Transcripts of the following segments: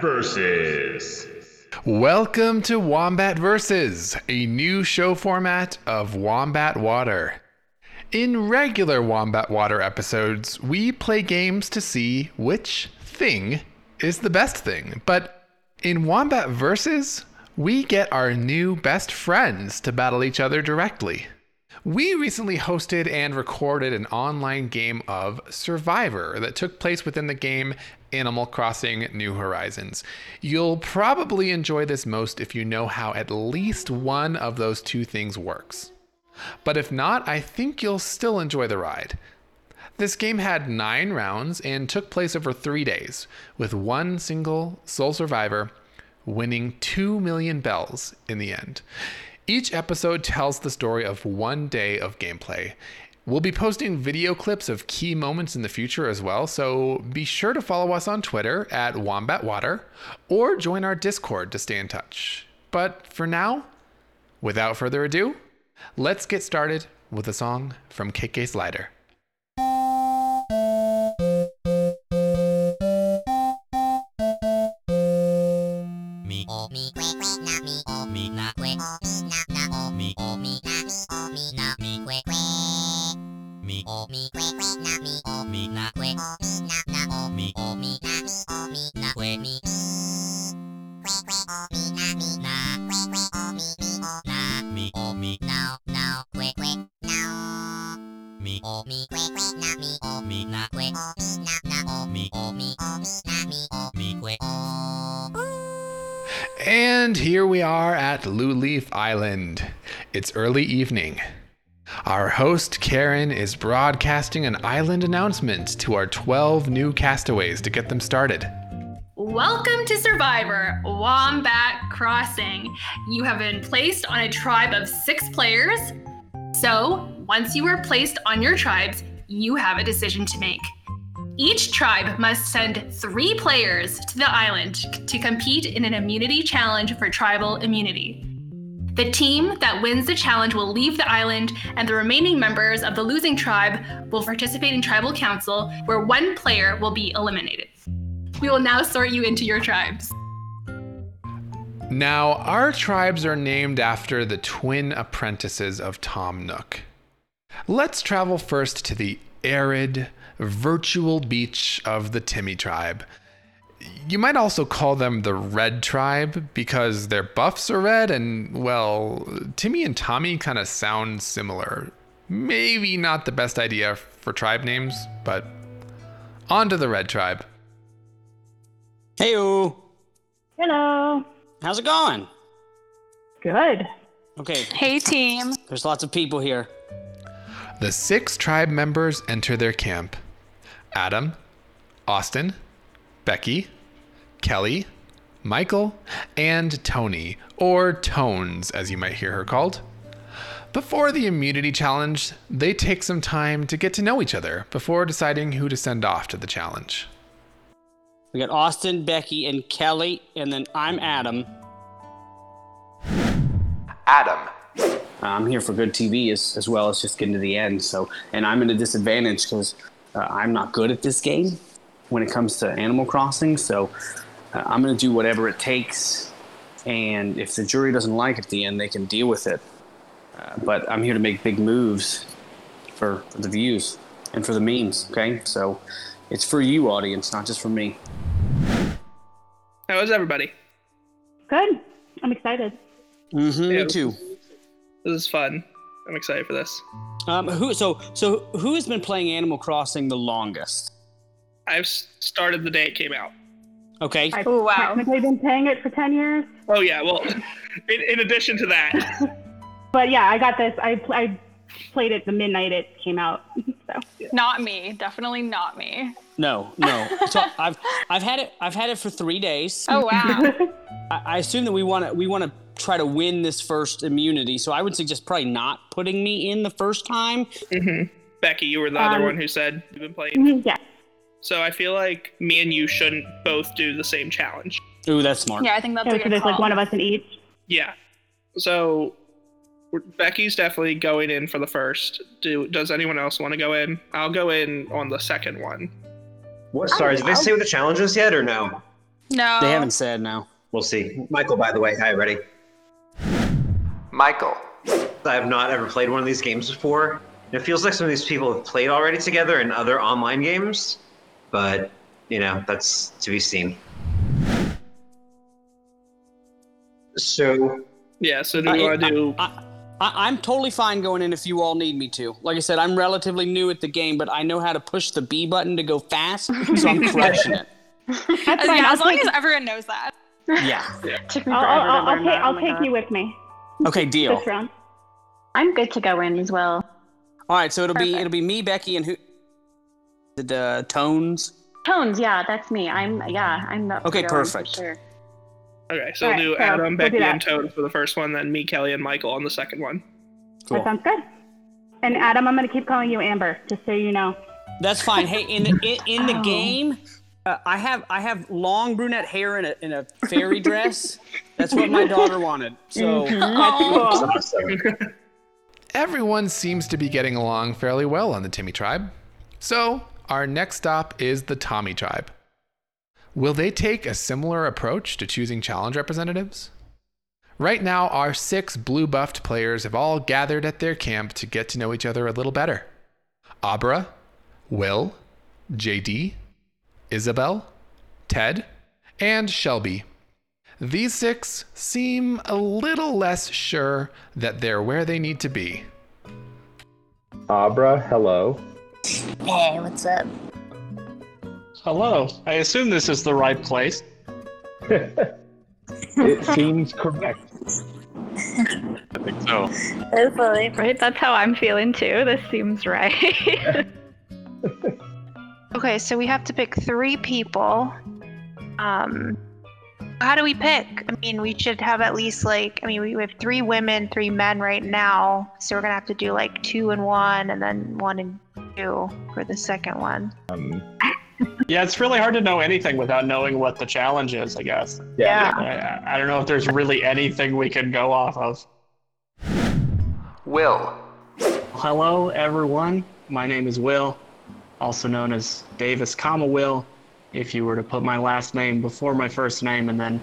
Versus. Welcome to Wombat Versus, a new show format of Wombat Water. In regular Wombat Water episodes, we play games to see which thing is the best thing. But in Wombat Versus, we get our new best friends to battle each other directly. We recently hosted and recorded an online game of Survivor that took place within the game Animal Crossing New Horizons. You'll probably enjoy this most if you know how at least one of those two things works. But if not, I think you'll still enjoy the ride. This game had nine rounds and took place over three days, with one single sole survivor winning 2 million bells in the end. Each episode tells the story of one day of gameplay. We'll be posting video clips of key moments in the future as well, so be sure to follow us on Twitter at Wombat Water or join our Discord to stay in touch. But for now, without further ado, let's get started with a song from KK Slider. And here we are at Luleaf Island. It's early evening. Our host, Karen, is broadcasting an island announcement to our 12 new castaways to get them started. Welcome to Survivor Wombat Crossing. You have been placed on a tribe of six players. So, once you are placed on your tribes, you have a decision to make. Each tribe must send three players to the island to compete in an immunity challenge for tribal immunity. The team that wins the challenge will leave the island, and the remaining members of the losing tribe will participate in tribal council, where one player will be eliminated. We will now sort you into your tribes. Now, our tribes are named after the twin apprentices of Tom Nook. Let's travel first to the arid, virtual beach of the Timmy tribe. You might also call them the Red Tribe because their buffs are red, and well, Timmy and Tommy kind of sound similar. Maybe not the best idea for tribe names, but on to the Red Tribe. Heyo, Hello. how's it going? Good. Okay, Hey team. there's lots of people here. The six tribe members enter their camp Adam, Austin, Becky, Kelly, Michael, and Tony, or Tones as you might hear her called. Before the immunity challenge, they take some time to get to know each other before deciding who to send off to the challenge. We got Austin, Becky, and Kelly, and then I'm Adam. Adam. I'm here for good TV as, as well as just getting to the end. So, and I'm at a disadvantage because uh, I'm not good at this game when it comes to Animal Crossing. So, uh, I'm going to do whatever it takes. And if the jury doesn't like it at the end, they can deal with it. Uh, but I'm here to make big moves for, for the views and for the memes. Okay, so it's for you, audience, not just for me. How is everybody? Good. I'm excited. Mm-hmm, Me too. This is fun. I'm excited for this. Um, who? So, so who has been playing Animal Crossing the longest? I've started the day it came out. Okay. I've Oh, wow. technically been paying it for 10 years. Oh yeah, well, in, in addition to that, But yeah, I got this. I, I played it the midnight it came out. so Not me. Definitely not me. No, no. So I've I've had it I've had it for three days. Oh wow. I, I assume that we want to we want to try to win this first immunity. So I would suggest probably not putting me in the first time. Becky, you were the other Um, one who said you've been playing. Mhm, yeah. So I feel like me and you shouldn't both do the same challenge. Ooh, that's smart. yeah, I think that's So, a so good there's call. like one of us in each. Yeah. So Becky's definitely going in for the first. Do does anyone else want to go in? I'll go in on the second one. What? Sorry, did they say what the challenge is yet or no? No. They haven't said no. We'll see. Michael, by the way, hi, ready? Michael. I have not ever played one of these games before. It feels like some of these people have played already together in other online games, but you know that's to be seen. So Yeah. So do I- you want to do? I, I, I'm totally fine going in if you all need me to. Like I said, I'm relatively new at the game, but I know how to push the B button to go fast, so I'm crushing it. That's fine. yeah, as long take, as everyone knows that. Yeah. Took me I'll, I'll, I'll, take, oh I'll take you with me Okay, deal. this round. I'm good to go in as well. All right, so it'll be it'll be me, Becky, and who? The uh, tones. Tones, yeah, that's me. I'm yeah, I'm the Okay, perfect. sure. Okay, so All we'll right, do so Adam, we'll do Becky, that. and Tone for the first one, then me, Kelly, and Michael on the second one. That sounds good. And Adam, I'm going to keep calling you Amber, just so you know. That's fine. Hey, in the in, in the Oh. game, uh, I have I have long brunette hair in a in a fairy dress. That's what my daughter wanted. So Mhm. Everyone seems to be getting along fairly well on the Timmy tribe. So, our next stop is the Tommy tribe. Will they take a similar approach to choosing challenge representatives? Right now, our six blue buffed players have all gathered at their camp to get to know each other a little better. Abra, Will, JD, Isabel, Ted, and Shelby. These six seem a little less sure that they're where they need to be. Abra, hello. Hey, what's up? Hello. I assume this is the right place. It seems correct. I think so. Hopefully. Right, that's how I'm feeling too. This seems right. Okay, so we have to pick three people. Um, how do we pick? I mean, we should have at least like, I mean, we have three women, three men right now, so we're gonna have to do like two and one, and then one and two for the second one. Um, Yeah, it's really hard to know anything without knowing what the challenge is, I guess. Yeah. I, I don't know if there's really anything we can go off of. Will. Hello, everyone. My name is Will, also known as Davis, comma Will. If you were to put my last name before my first name and then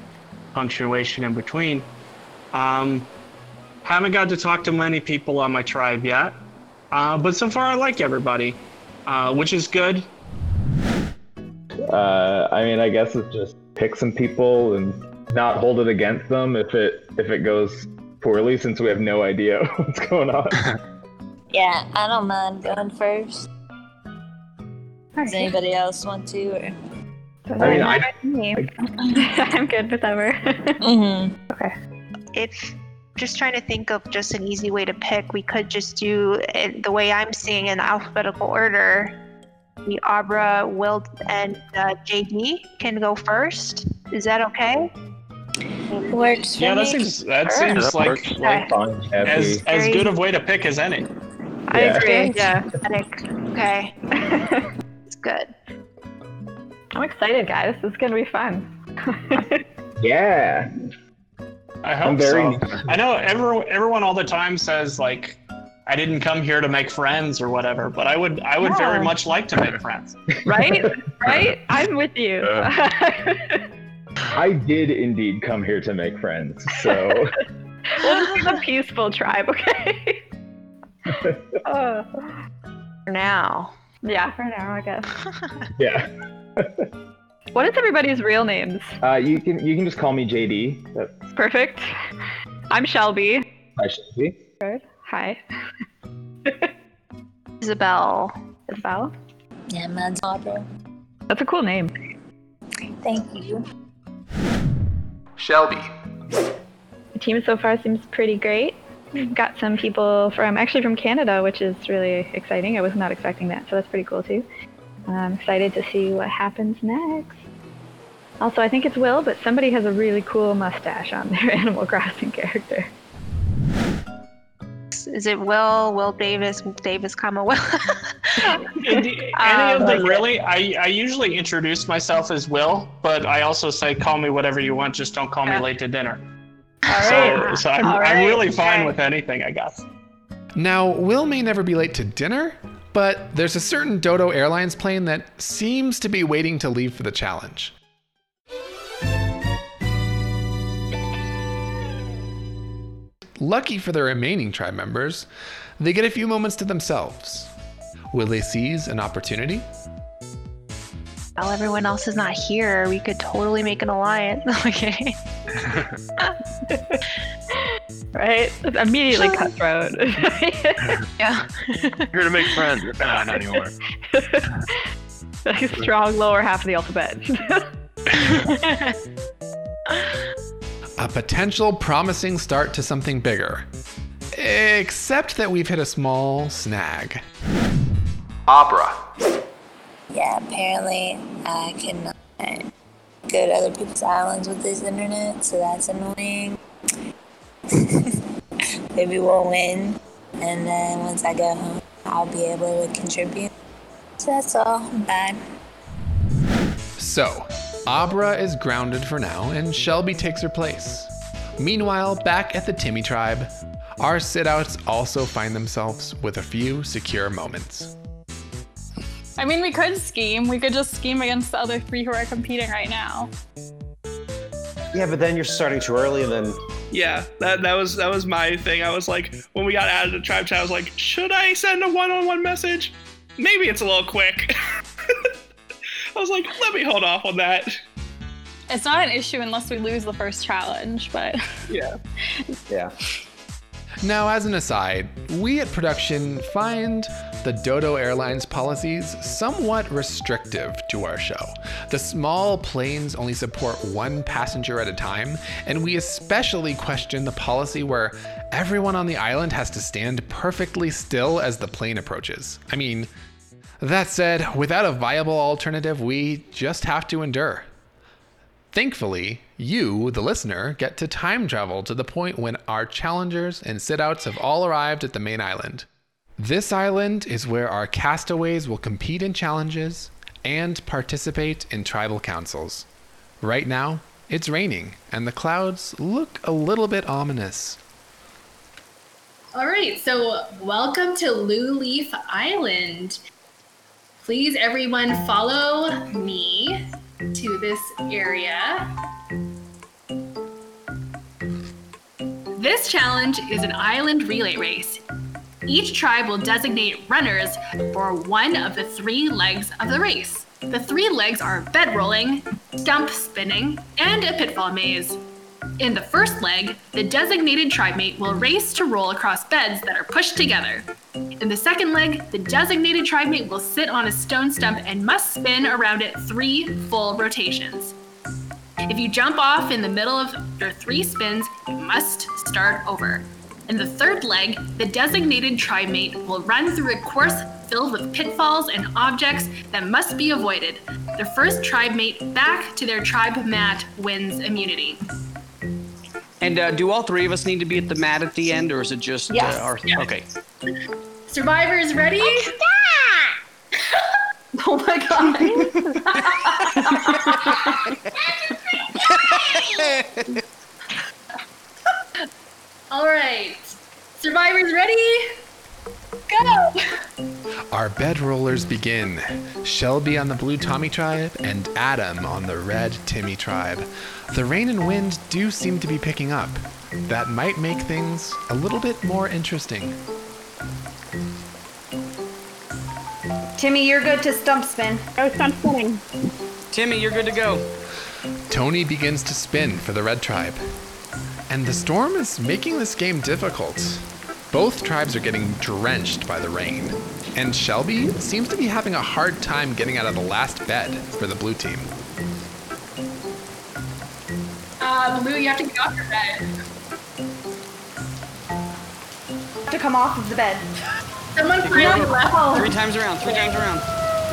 punctuation in between. Um, haven't got to talk to many people on my tribe yet, uh, but so far I like everybody, uh, which is good. Uh, I mean, I guess it's just pick some people and not hold it against them if it if it goes poorly, since we have no idea what's going on. Yeah, I don't mind going first. Does anybody else want to? Or... I mean, I, I'm good with ever. Mm-hmm. Okay. If just trying to think of just an easy way to pick, we could just do it the way I'm seeing in alphabetical order. The Abra, Will, and uh, JD can go first. Is that okay? Works Yeah, that seems that Sure. seems That like works. like fine, as as good of way to pick as any. I Yeah. agree. Yeah. Okay, it's good. I'm excited, guys. This is gonna be fun. Yeah. I hope I'm very so. I know everyone everyone all the time says like I didn't come here to make friends or whatever, but I would I would very much like to make friends. right? right? I'm with you. I did indeed come here to make friends. So Let's be the peaceful tribe, okay? uh, For now. Yeah, for now, I guess. yeah. What is everybody's real names? Uh, you can you can just call me JD. That's Perfect. I'm Shelby. I should be. Good. Hi. Isabel. Isabel. Yeah, mine's Audra. That's a cool name. Thank you. Shelby. The team so far seems pretty great. We've got some people from actually from Canada, which is really exciting. I was not expecting that, so that's pretty cool too. I'm excited to see what happens next. Also, I think it's Will, but somebody has a really cool mustache on their Animal Crossing character. Is it Will? Will Davis? Davis, comma Will. Any Um, of them really? I, I usually introduce myself as Will, but I also say call me whatever you want, just don't call me Yeah. late to dinner. So, so I'm. I'm really fine with anything, I guess. Now, Will may never be late to dinner, but there's a certain Dodo Airlines plane that seems to be waiting to leave for the challenge. Lucky for the remaining tribe members, they get a few moments to themselves. Will they seize an opportunity? While everyone else is not here, we could totally make an alliance. okay. right? Immediately cutthroat. yeah. Here to make friends. Ah, not anymore. like a strong lower half of the alphabet. A potential promising start to something bigger. Except that we've hit a small snag. Abra. Yeah, apparently I cannot go to other people's islands with this internet, so that's annoying. Maybe we'll win, and then once I go home, I'll be able to contribute. So that's all. Bad. So, Abra is grounded for now, and Shelby takes her place. Meanwhile, back at the Timmy tribe, our sit-outs also find themselves with a few secure moments. I mean, we could scheme. We could just scheme against the other three who are competing right now. Yeah, but then you're starting too early, and then Yeah, that that was that was my thing. I was like, when we got added to tribe chat, I was like, should I send a one-on-one message? Maybe it's a little quick. I was like, let me hold off on that. It's not an issue unless we lose the first challenge, but Yeah. Yeah. Now, as an aside, we at production find the Dodo Airlines policies somewhat restrictive to our show. The small planes only support one passenger at a time, and we especially question the policy where everyone on the island has to stand perfectly still as the plane approaches. I mean, that said, without a viable alternative, we just have to endure. Thankfully, you, the listener, get to time travel to the point when our challengers and sit outs have all arrived at the main island. This island is where our castaways will compete in challenges and participate in tribal councils. Right now, it's raining, and the clouds look a little bit ominous. All right, so welcome to Luleaf Island. Please, everyone, follow me to this area. This challenge is an island relay race. Each tribe will designate runners for one of the three legs of the race. The three legs are bed rolling, stump spinning, and a pitfall maze. In the first leg, the designated tribe mate will race to roll across beds that are pushed together. In the second leg, the designated tribe mate will sit on a stone stump and must spin around it three full rotations. If you jump off in the middle of your three spins, you must start over. In the third leg, the designated tribe mate will run through a course filled with pitfalls and objects that must be avoided. The first tribe mate back to their tribe mat wins immunity. And uh, do all three of us need to be at the mat at the end, or is it just Yes. uh, our? Yes. Okay. Survivors ready? oh my god. All right. Survivors ready? Go! Our bed rollers begin. Shelby on the blue Tommy tribe and Adam on the red Timmy tribe. The rain and wind do seem to be picking up. That might make things a little bit more interesting. Timmy, you're good to stump spin. Oh, stump spinning. Timmy, you're good to go. Tony begins to spin for the red tribe. And the storm is making this game difficult. Both tribes are getting drenched by the rain. And Shelby seems to be having a hard time getting out of the last bed for the blue team. Uh, Lou, you have to get off your bed. To come off of the bed. Someone finally left. Three times around. Three times around.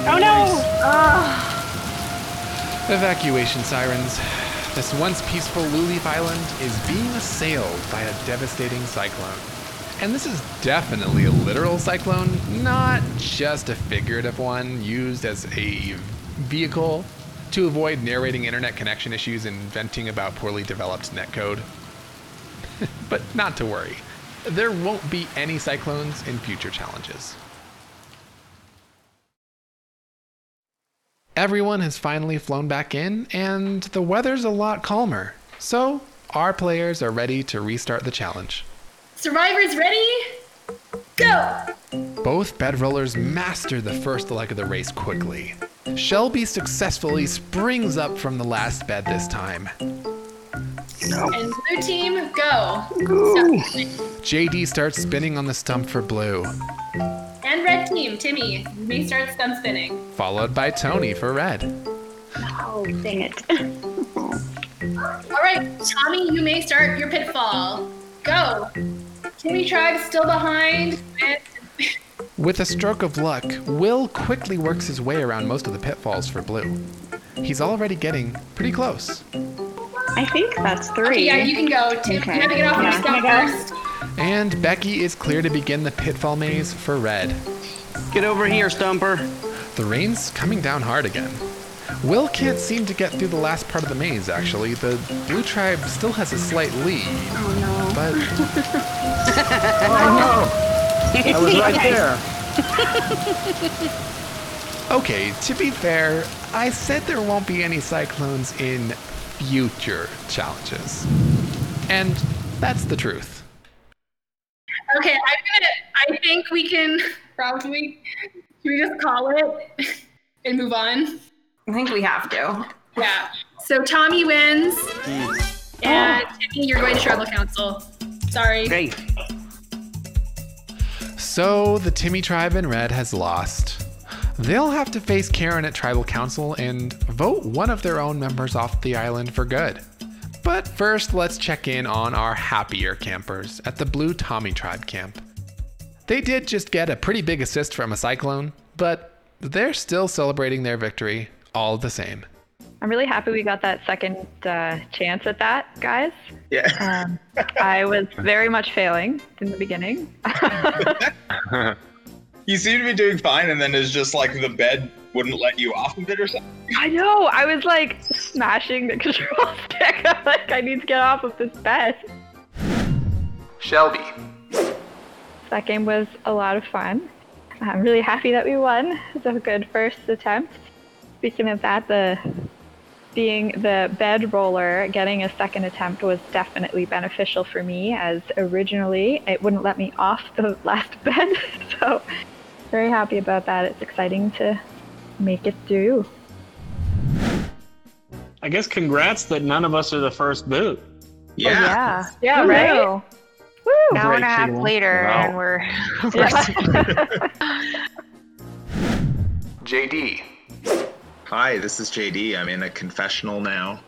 Oh no! Ah. Evacuation sirens. This once peaceful Luleaf Island is being assailed by a devastating cyclone. And this is definitely a literal cyclone, not just a figurative one used as a vehicle to avoid narrating internet connection issues and venting about poorly developed netcode. but not to worry, there won't be any cyclones in future challenges. Everyone has finally flown back in, and the weather's a lot calmer. So, our players are ready to restart the challenge. Survivors ready? Go! Both bedrollers master the first leg of the race quickly. Shelby successfully springs up from the last bed this time. And blue team, go. go. JD starts spinning on the stump for blue, And red team, Timmy, you may start stump spinning. followed by Tony for red. Oh, dang it. All right, Tommy, you may start your pitfall. Go. Timmy Tribe still behind. With a stroke of luck, Will quickly works his way around most of the pitfalls for blue. He's already getting pretty close. I think that's three. Okay, yeah, you can go. Tim, Okay. you have to get off your Yeah. stuff Can go? first. And Becky is clear to begin the pitfall maze for red. Get over here, Stumper. The rain's coming down hard again. Will can't seem to get through the last part of the maze, actually. The blue tribe still has a slight lead. Oh no. But I was right there. Okay, to be fair, I said there won't be any cyclones in future challenges. And that's the truth. Okay, I'm gonna. I think we can probably. Can we just call it and move on? I think we have to. Yeah. So Tommy wins, hmm. and Timmy, you're going to tribal council. Sorry. Okay. So the Timmy tribe in red has lost. They'll have to face Karen at tribal council and vote one of their own members off the island for good. But first, let's check in on our happier campers at the Blue Tommy Tribe camp. They did just get a pretty big assist from a cyclone, but they're still celebrating their victory all the same. I'm really happy we got that second uh, chance at that, guys. Yeah. Um, I was very much failing in the beginning. you seem to be doing fine, and then it's just like the bed wouldn't let you off of it or something. I know. I was like smashing the control stick. I'm like, I need to get off of this bed. Shelby. That game was a lot of fun. I'm really happy that we won. It was a good first attempt. Speaking of that, the being the bed roller, getting a second attempt was definitely beneficial for me as originally it wouldn't let me off the last bed. So very happy about that. It's exciting to make it through. I guess congrats that none of us are the first boot. Yeah. Yeah, Woo. right? Woo! An hour and a half later, Wow. and we're. JD. Hi, this is JD. I'm in a confessional now.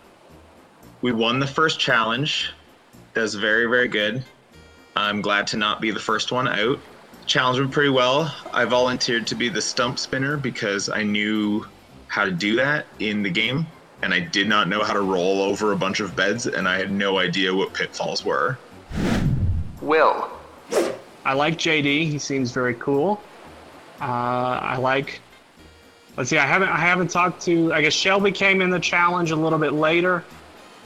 We won the first challenge. That was very, very good. I'm glad to not be the first one out. Challenge went pretty well. I volunteered to be the stump spinner because I knew how to do that in the game, and I did not know how to roll over a bunch of beds, and I had no idea what pitfalls were. Will. I like JD. He seems very cool. Uh, I like. Let's see. I haven't. I haven't talked to. I guess Shelby came in the challenge a little bit later,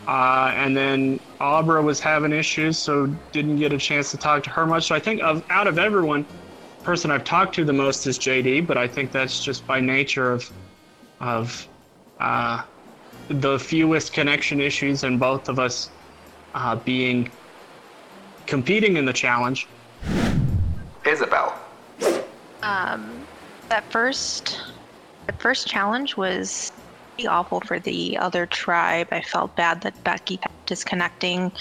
uh, and then Abra was having issues, so didn't get a chance to talk to her much. So I think of out of everyone, person I've talked to the most is JD. But I think that's just by nature of, of, uh, the fewest connection issues, and both of us, uh, being competing in the challenge. Isabel. Um, that first, the first challenge was pretty awful for the other tribe. I felt bad that Becky kept disconnecting.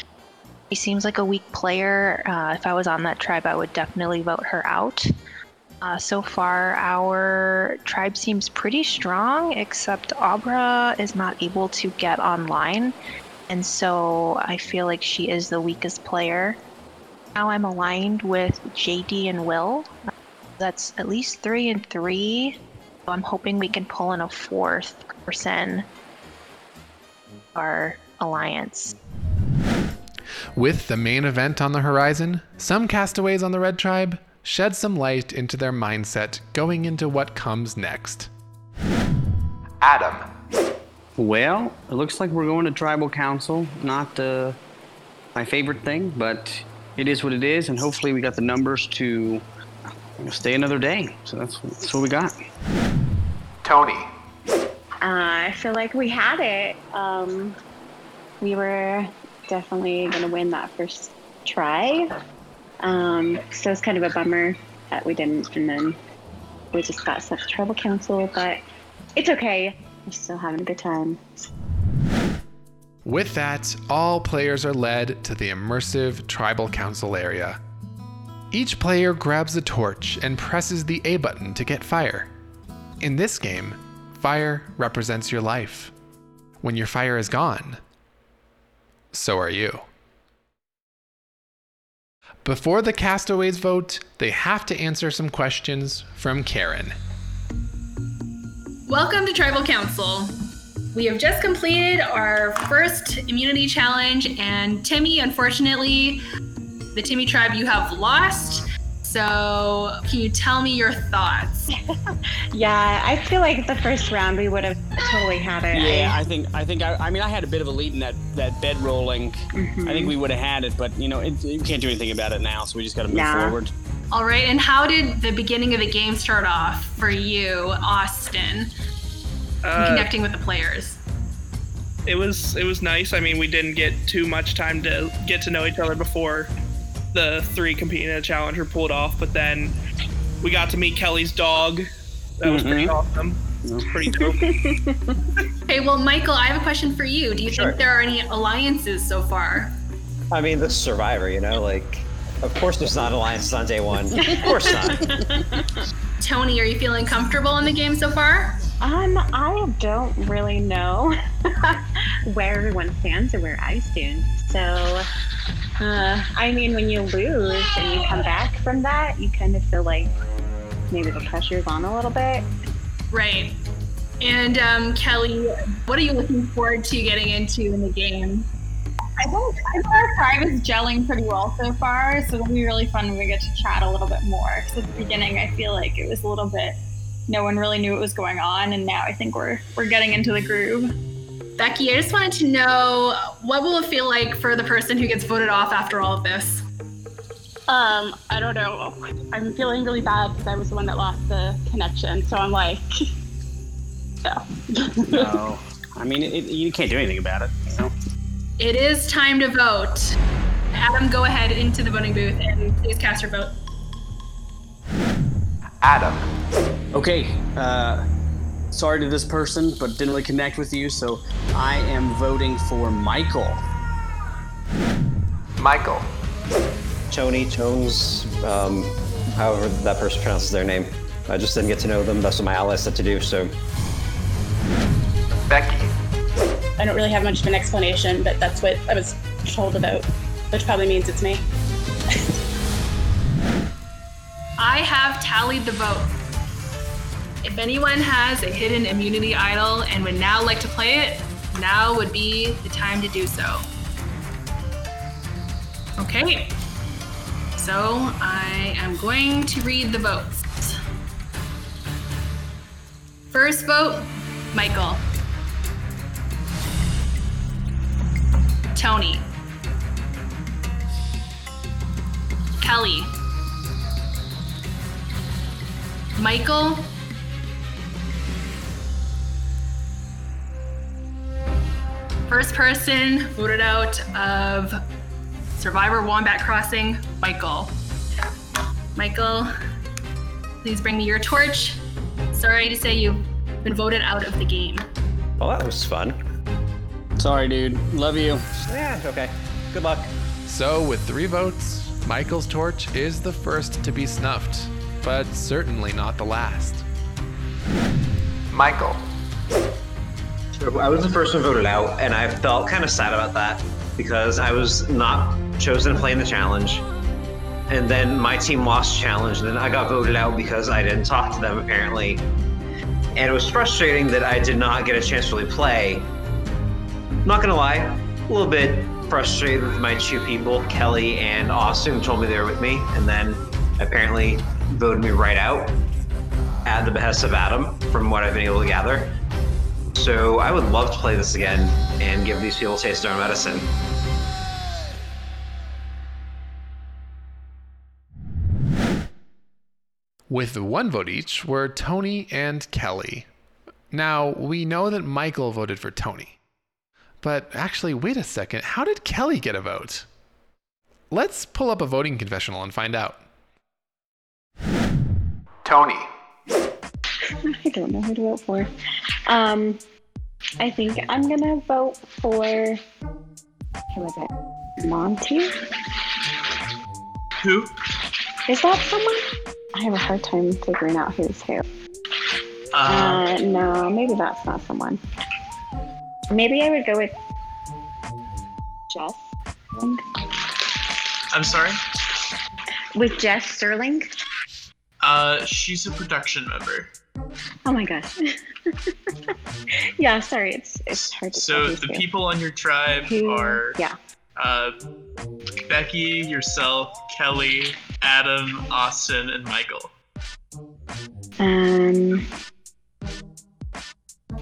She seems like a weak player. Uh, if I was on that tribe, I would definitely vote her out. Uh, so far, our tribe seems pretty strong, except Abra is not able to get online. And so I feel like she is the weakest player. Now I'm aligned with JD and Will. That's at least three and three. So I'm hoping we can pull in a fourth person. Our alliance. With the main event on the horizon, some castaways on the Red Tribe shed some light into their mindset going into what comes next. Adam. Well, it looks like we're going to tribal council. Not uh, my favorite thing, but it is what it is, and hopefully we got the numbers to stay another day. So that's, that's what we got. Tony. Uh, I feel like we had it. Um, we were definitely going to win that first try. Um, so it's kind of a bummer that we didn't, and then we just got such tribal council. But it's okay. We're still having a good time. With that, all players are led to the immersive tribal council area. Each player grabs a torch and presses the A button to get fire. In this game, fire represents your life. When your fire is gone, so are you. Before the castaways vote, they have to answer some questions from Karen. Welcome to Tribal Council. We have just completed our first immunity challenge, and Timmy, unfortunately, the Timmy tribe, you have lost. So, can you tell me your thoughts? Yeah, I feel like the first round we would have totally had it. Yeah, I think I think I, I mean I had a bit of a lead in that that bed rolling. I think we would have had it, but you know it, you can't do anything about it now, so we just got to move Nah. forward. All right, and how did the beginning of the game start off for you, Austin, Uh, connecting with the players? it was it was nice. I mean, we didn't get too much time to get to know each other before the three competing in a challenge were pulled off. But then we got to meet Kelly's dog. That was pretty awesome. It was pretty dope. Okay, well, Michael, I have a question for you. Do you Sure. think there are any alliances so far? I mean, the Survivor, you know, like, of course there's not alliances on day one. Of course not. Tony, are you feeling comfortable in the game so far? Um, I don't really know where everyone stands or where I stand. So, uh, I mean, when you lose and you come back from that, you kind of feel like maybe the pressure's on a little bit. Right. And um, Kelly, what are you looking forward to getting into in the game? I think, I think our tribe is gelling pretty well so far, so it'll be really fun when we get to chat a little bit more. Because at the beginning, I feel like it was a little bit, no one really knew what was going on, and now I think we're we're getting into the groove. Becky, I just wanted to know what will it feel like for the person who gets voted off after all of this? Um, I don't know. I'm feeling really bad because I was the one that lost the connection. So I'm like, no. No, I mean it, you can't do anything about it. You know? It is time to vote. Adam, go ahead into the voting booth and please cast your vote. Adam. Okay. Uh, sorry to this person, but didn't really connect with you, so I am voting for Michael. Michael. Tony, Tones, um, however that person pronounces their name. I just didn't get to know them. That's what my ally said to do, so. Becky. I don't really have much of an explanation, but that's what I was told about, which probably means it's me. I have tallied the vote. If anyone has a hidden immunity idol and would now like to play it, now would be the time to do so. Okay. So I am going to read the votes. First vote, Michael. Tony. Kelly. Michael. First person voted out of Survivor Wombat Crossing, Michael. Michael, please bring me your torch. Sorry to say you've been voted out of the game. Well, that was fun. Sorry, dude. Love you. Yeah, okay. Good luck. So, with three votes, Michael's torch is the first to be snuffed, but certainly not the last. Michael. I was the first one voted out, and I felt kind of sad about that because I was not chosen to play in the challenge. And then my team lost challenge, and then I got voted out because I didn't talk to them apparently. And it was frustrating that I did not get a chance to really play. Not gonna lie, a little bit frustrated with my two people, Kelly and Austin, told me they were with me, and then apparently voted me right out at the behest of Adam, from what I've been able to gather. So I would love to play this again and give these people a taste of our medicine. With one vote each were Tony and Kelly. Now, we know that Michael voted for Tony. But actually, wait a second, how did Kelly get a vote? let's pull up a voting confessional and find out. Tony. I don't know who to vote for. Um, I think I'm gonna vote for who is it? Monty. Who? Is that someone? I have a hard time figuring out who's who. Uh, Uh, no, maybe that's not someone. Maybe I would go with Jess. I'm sorry. With Jess Sterling. Uh, she's a production member. Oh my gosh. yeah, sorry, it's it's hard to So the who. people on your tribe Who- are yeah. uh, Becky, yourself, Kelly, Adam, Austin, and Michael. Um,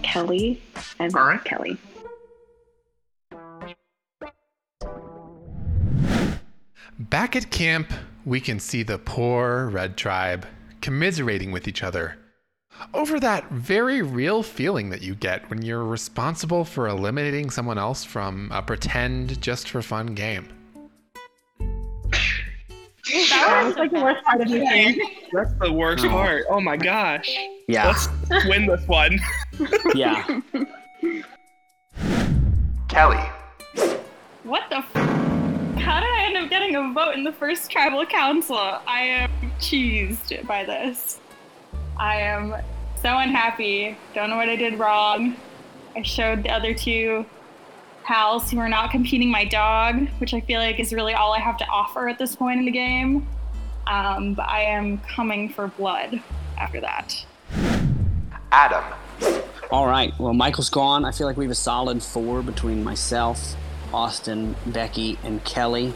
Kelly. I vote Kelly. Back at camp, we can see the poor Red Tribe commiserating with each other over that very real feeling that you get when you're responsible for eliminating someone else from a pretend just for fun game. That was like the worst part of the game. That's the worst Oh. part. Oh my gosh. Yeah. Let's win this one. Yeah. Kelly. What the? F- How did I end up getting a vote in the first tribal council? I am cheesed by this. I am so unhappy. Don't know what I did wrong. I showed the other two pals who are not competing my dog, which I feel like is really all I have to offer at this point in the game. Um, but I am coming for blood after that. Adam. All right. Well, Michael's gone. I feel like we have a solid four between myself, Austin, Becky, and Kelly.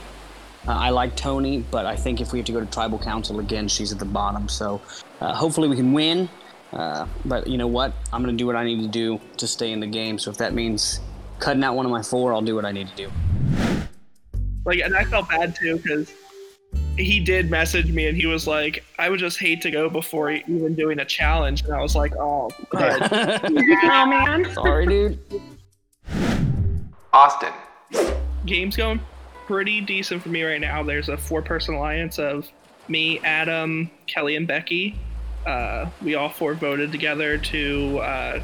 Uh, I like Tony, but I think if we have to go to tribal council again, she's at the bottom. So uh, hopefully we can win. Uh, but you know what? I'm going to do what I need to do to stay in the game. So if that means cutting out one of my four, I'll do what I need to do. Like, and I felt bad too because he did message me and he was like, "I would just hate to go before even doing a challenge," and I was like, "Oh, oh man. Sorry, dude. Austin. Game's going pretty decent for me right now. There's a four-person alliance of me, Adam, Kelly, and Becky. Uh, we all four voted together to uh,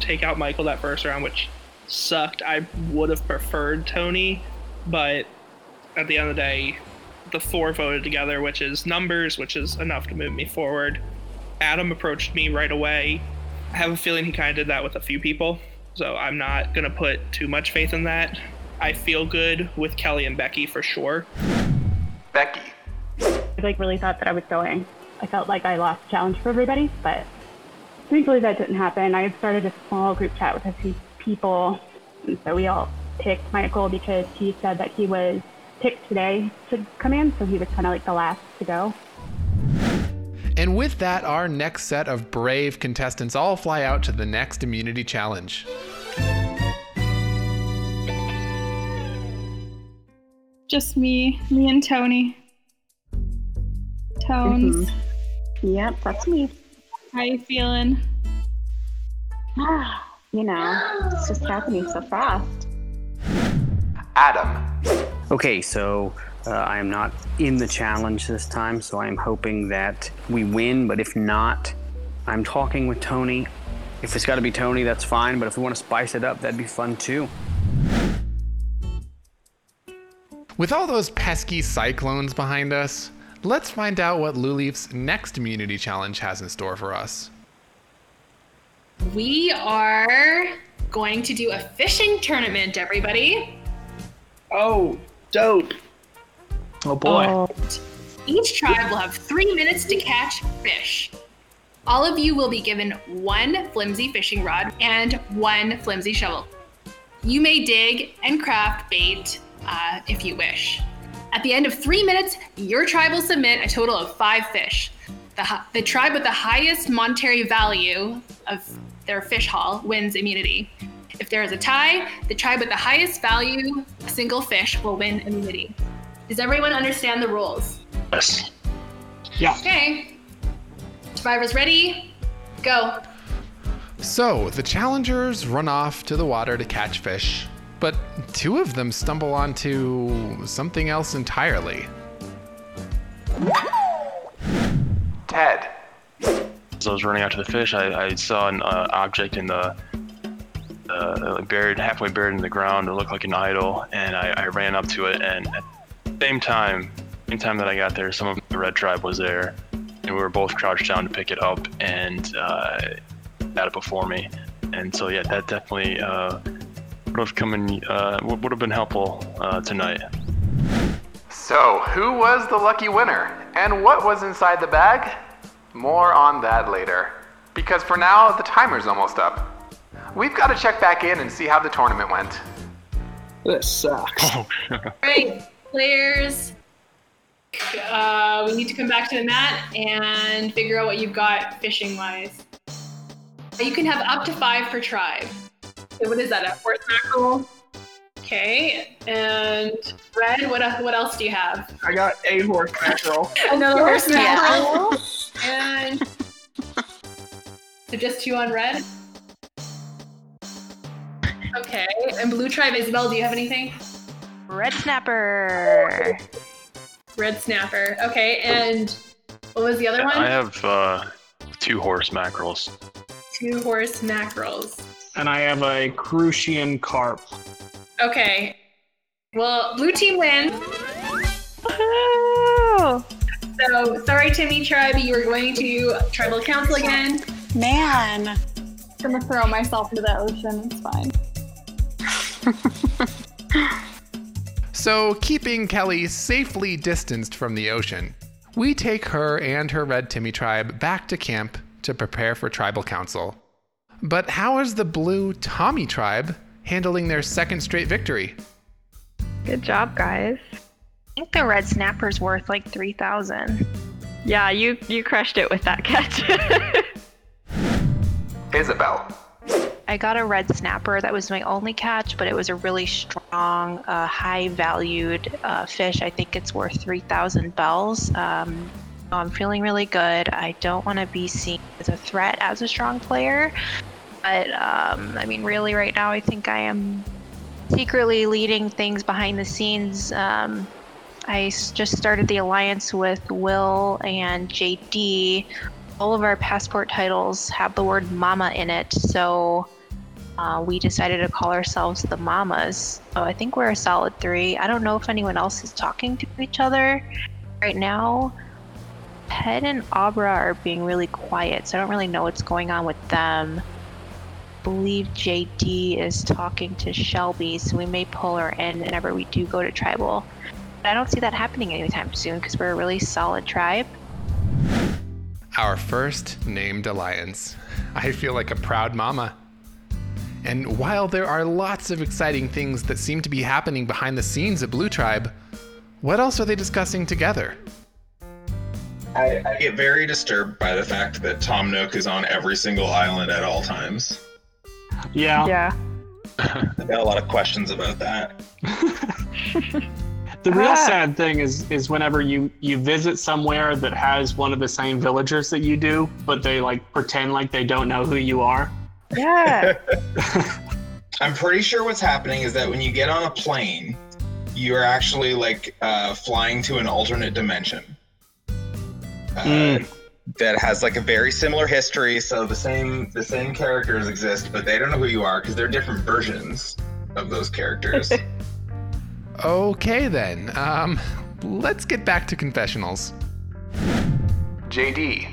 take out Michael that first round, which sucked. I would have preferred Tony, but at the end of the day, the four voted together, which is numbers, which is enough to move me forward. Adam approached me right away. I have a feeling he kind of did that with a few people, so I'm not gonna put too much faith in that. I feel good with Kelly and Becky for sure. Becky. I like really thought that I was going. I felt like I lost the challenge for everybody, but thankfully that didn't happen. I had started a small group chat with a few people, and so we all picked Michael because he said that he was picked today to come in, so he was kind of like the last to go. And with that, our next set of brave contestants all fly out to the next immunity challenge. Just me, me and Tony. Tones. Mm-hmm. Yep, that's me. How you feeling? you know, it's just happening so fast. Adam. Okay, so uh, I am not in the challenge this time, so I am hoping that we win. But if not, I'm talking with Tony. If it's got to be Tony, that's fine. But if we want to spice it up, that'd be fun too. With all those pesky cyclones behind us, let's find out what Luleaf's next immunity challenge has in store for us. We are going to do a fishing tournament, everybody. Oh, dope. Oh boy. Each tribe will have three minutes to catch fish. All of you will be given one flimsy fishing rod and one flimsy shovel. You may dig and craft bait uh, if you wish. At the end of three minutes, your tribe will submit a total of five fish. The, the tribe with the highest monetary value of their fish haul wins immunity. If there is a tie, the tribe with the highest value single fish will win immunity. Does everyone understand the rules? Yes. Yeah. Okay. Survivors ready? Go. So, the challengers run off to the water to catch fish. But two of them stumble onto something else entirely. Ted. As I was running after the fish, I, I saw an uh, object in the uh, buried halfway buried in the ground. It looked like an idol, and I, I ran up to it. And at the same time, same time that I got there, some of the red tribe was there, and we were both crouched down to pick it up, and uh, had it before me. And so yeah, that definitely uh, would have come in, uh, would would have been helpful uh, tonight. So, who was the lucky winner? And what was inside the bag? More on that later. Because for now, the timer's almost up. We've got to check back in and see how the tournament went. This sucks. Right, players. Uh, we need to come back to the mat and figure out what you've got fishing wise. You can have up to five per tribe. So what is that? A horse mackerel? Okay, and red. What what else do you have? I got a horse mackerel. Another horse Yeah. mackerel. and so just two on red. Okay, and blue tribe. Isabel, do you have anything? Red snapper. Red snapper. Okay, and what was the other one? I have uh, two horse mackerels. Two horse mackerels. And I have a Crucian carp. Okay. Well, blue team wins. So sorry, Timmy Tribe, you are going to tribal council again. Man. I'm gonna throw myself into the ocean. It's fine. So, keeping Kelly safely distanced from the ocean, we take her and her Red Timmy tribe back to camp to prepare for tribal council. But how is the blue Tommy tribe handling their second straight victory? Good job, guys. I think the red snapper's worth like 3,000. Yeah, you you crushed it with that catch. Isabel. I got a red snapper that was my only catch, but it was a really strong, uh, high valued uh, fish. I think it's worth 3,000 bells. Um, I'm feeling really good. I don't want to be seen as a threat as a strong player. But um, I mean, really, right now, I think I am secretly leading things behind the scenes. Um, I just started the alliance with Will and JD. All of our passport titles have the word mama in it, so uh, we decided to call ourselves the Mamas. So I think we're a solid three. I don't know if anyone else is talking to each other right now. Ted and Abra are being really quiet, so I don't really know what's going on with them. I believe JD is talking to Shelby, so we may pull her in whenever we do go to tribal. But I don't see that happening anytime soon because we're a really solid tribe. Our first named alliance. I feel like a proud mama. And while there are lots of exciting things that seem to be happening behind the scenes at Blue Tribe, what else are they discussing together? I, I get very disturbed by the fact that Tom Nook is on every single island at all times. Yeah. Yeah. I got a lot of questions about that. The real Ah. sad thing is is whenever you you visit somewhere that has one of the same villagers that you do, but they like pretend like they don't know who you are. Yeah. I'm pretty sure what's happening is that when you get on a plane, you are actually like uh, flying to an alternate dimension uh, that has like a very similar history. So the same the same characters exist, but they don't know who you are because they're different versions of those characters. Okay then. Um, let's get back to confessionals. JD.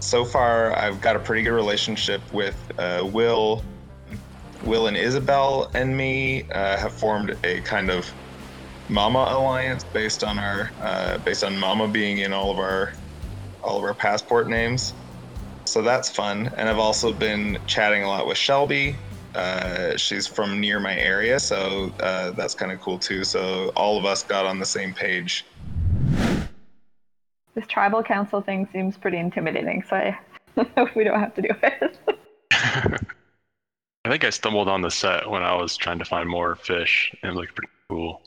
so far, I've got a pretty good relationship with uh, Will. Will and Isabel and me uh, have formed a kind of Mama alliance based on our uh, based on Mama being in all of our all of our passport names. So that's fun. And I've also been chatting a lot with Shelby. Uh, she's from near my area, so uh, that's kind of cool too. So all of us got on the same page. This tribal council thing seems pretty intimidating, so I hope we don't have to do it. I think I stumbled on the set when I was trying to find more fish, and it looked pretty cool.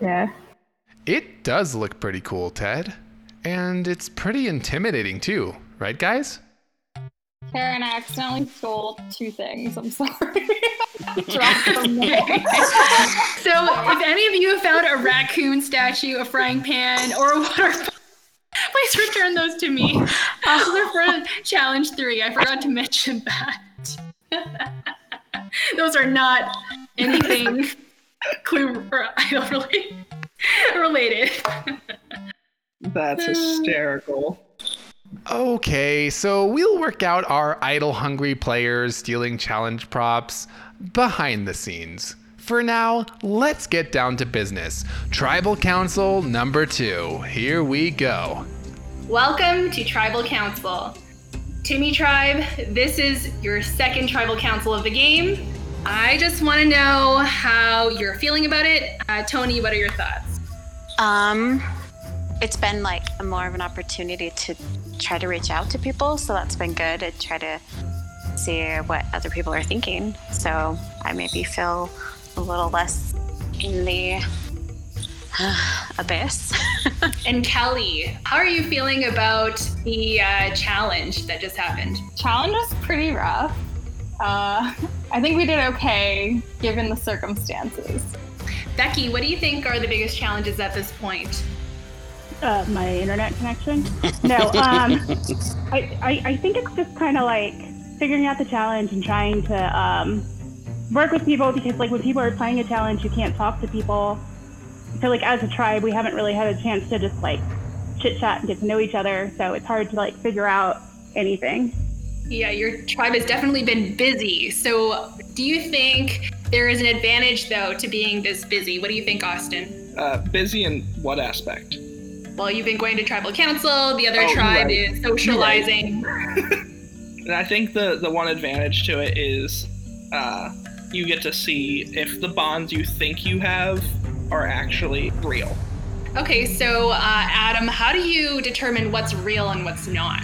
Yeah. It does look pretty cool, Ted. And it's pretty intimidating too, right, guys? Karen, I accidentally stole two things. I'm sorry. so, if any of you have found a raccoon statue, a frying pan, or a water bottle, please return those to me. Those are for challenge three. I forgot to mention that. those are not anything clue or idol related. Related. That's hysterical. Okay, so we'll work out our idol hungry players stealing challenge props behind the scenes. For now, let's get down to business. Tribal Council number two. Here we go. Welcome to Tribal Council. Timmy Tribe, this is your second Tribal Council of the game. I just want to know how you're feeling about it. Uh, Tony, what are your thoughts? Um, it's been like more of an opportunity to try to reach out to people, so that's been good. To try to see what other people are thinking, so I maybe feel a little less in the abyss. and Kelly, how are you feeling about the uh, challenge that just happened? Challenge was pretty rough. Uh, I think we did okay given the circumstances. Becky, what do you think are the biggest challenges at this point? Uh, my internet connection. No, um, I, I, I think it's just kind of like figuring out the challenge and trying to um, work with people because, like, when people are playing a challenge, you can't talk to people. So, like, as a tribe, we haven't really had a chance to just like chit chat and get to know each other. So it's hard to like figure out anything. Yeah, your tribe has definitely been busy. So, do you think there is an advantage, though, to being this busy? What do you think, Austin? Uh, busy in what aspect? Well, you've been going to tribal council. The other Oh, tribe right. is socializing. And I think the the one advantage to it is uh, you get to see if the bonds you think you have are actually real. Okay, so uh, Adam, how do you determine what's real and what's not?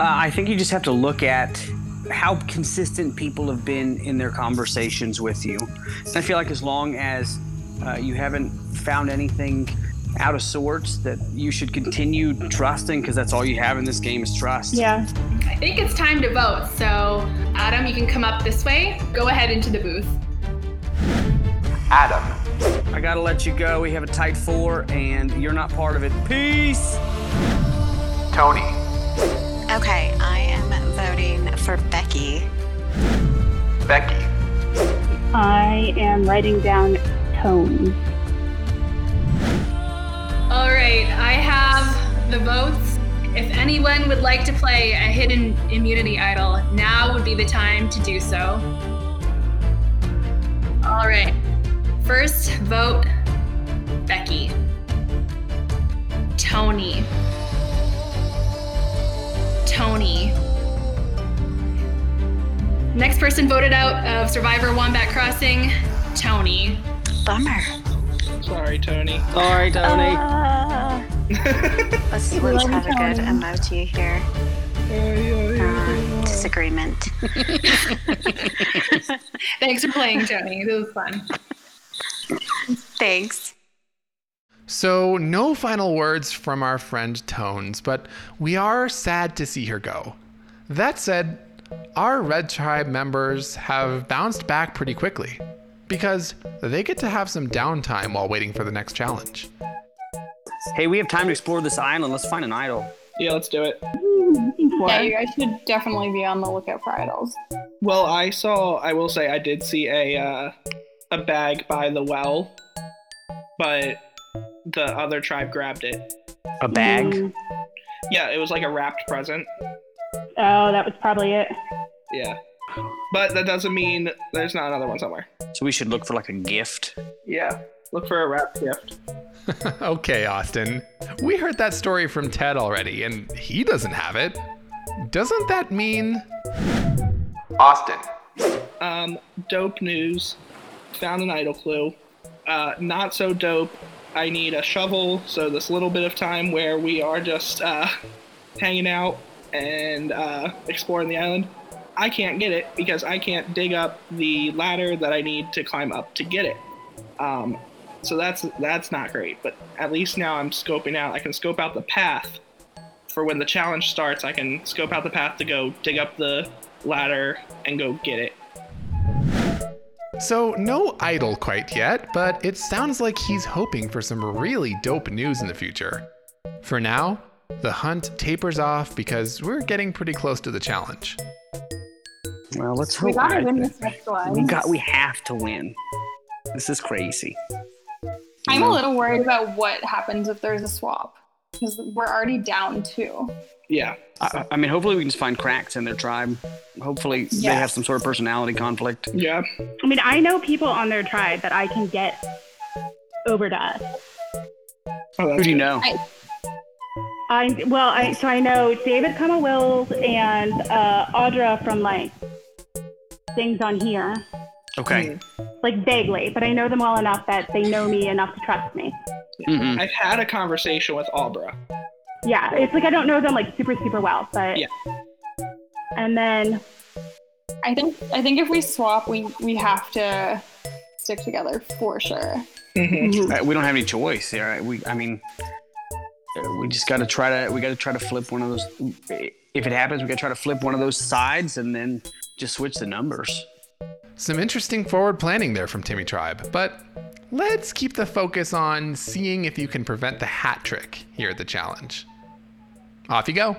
Uh, I think you just have to look at how consistent people have been in their conversations with you. And I feel like as long as uh, you haven't found anything out of sorts, that you should continue trusting because that's all you have in this game is trust. Yeah. I think it's time to vote. So, Adam, you can come up this way. Go ahead into the booth. Adam. I gotta let you go. We have a tight four, and you're not part of it. Peace. Tony. Okay, I am voting for Becky. Becky. I am writing down tones. All right, I have the votes. If anyone would like to play a hidden immunity idol, now would be the time to do so. All right, first vote Becky. Tony. Tony. Next person voted out of Survivor Wombat Crossing, Tony. Bummer. Sorry, Tony. Sorry, Tony. Uh, let's, We let's love you, have a good Tony. emoji here. Uh, disagreement. Thanks for playing, Tony. It was fun. Thanks. So, no final words from our friend Tones, but we are sad to see her go. That said, our Red Tribe members have bounced back pretty quickly because they get to have some downtime while waiting for the next challenge. Hey, we have time to explore this island. Let's find an idol. Yeah, let's do it. Yeah, you guys should definitely be on the lookout for idols. Well, I saw. I will say I did see a uh, a bag by the well, but the other tribe grabbed it. A bag? Yeah, it was like a wrapped present. Oh, that was probably it. Yeah, but that doesn't mean there's not another one somewhere. So we should look for like a gift. Yeah, look for a wrap gift. okay, Austin. We heard that story from Ted already, and he doesn't have it. Doesn't that mean. Austin. Um, dope news. Found an idol clue. Uh, not so dope. I need a shovel, so this little bit of time where we are just uh, hanging out and uh, exploring the island, I can't get it because I can't dig up the ladder that I need to climb up to get it. Um, so that's that's not great. But at least now I'm scoping out. I can scope out the path for when the challenge starts. I can scope out the path to go dig up the ladder and go get it. So, no idol quite yet, but it sounds like he's hoping for some really dope news in the future. For now, the hunt tapers off because we're getting pretty close to the challenge. Well, let's hope We hope. gotta win this next one. we got. We have to win. This is crazy. I'm a little worried about what happens if there's a swap because we're already down two. Yeah. I, I mean, hopefully we can just find cracks in their tribe. Hopefully they have some sort of personality conflict. Yeah. I mean, I know people on their tribe that I can get over to us. Who do you know? I well, I so I know David Kama Wills and uh, Audra from like things on here, Okay. like vaguely, but I know them well enough that they know me enough to trust me. I've had a conversation with Abra. Yeah, it's like I don't know them like super super well, but Yeah. And then I think I think if we swap, we we have to stick together for sure. Uh, we don't have any choice here. right? We, I mean, uh, we just got to try to. We got to try to flip one of those. If it happens, we got to try to flip one of those sides and then just switch the numbers. Some interesting forward planning there from Timmy Tribe, but let's keep the focus on seeing if you can prevent the hat trick here at the challenge. Off you go.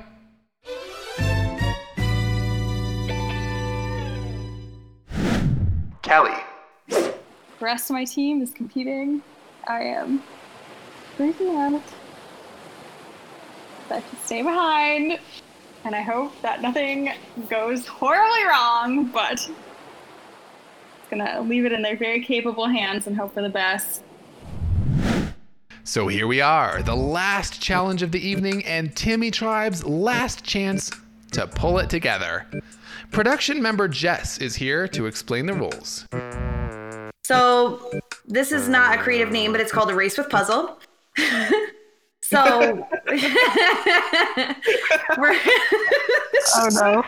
Kelly. The rest of my team is competing. I am freaking out. I can stay behind, and I hope that nothing goes horribly wrong. But gonna leave it in their very capable hands and hope for the best. So here we are, the last challenge of the evening, and Timmy Tribe's last chance to pull it together. Production member Jess is here to explain the rules. So this is not a creative name, but it's called a race with puzzle. so we're Oh no.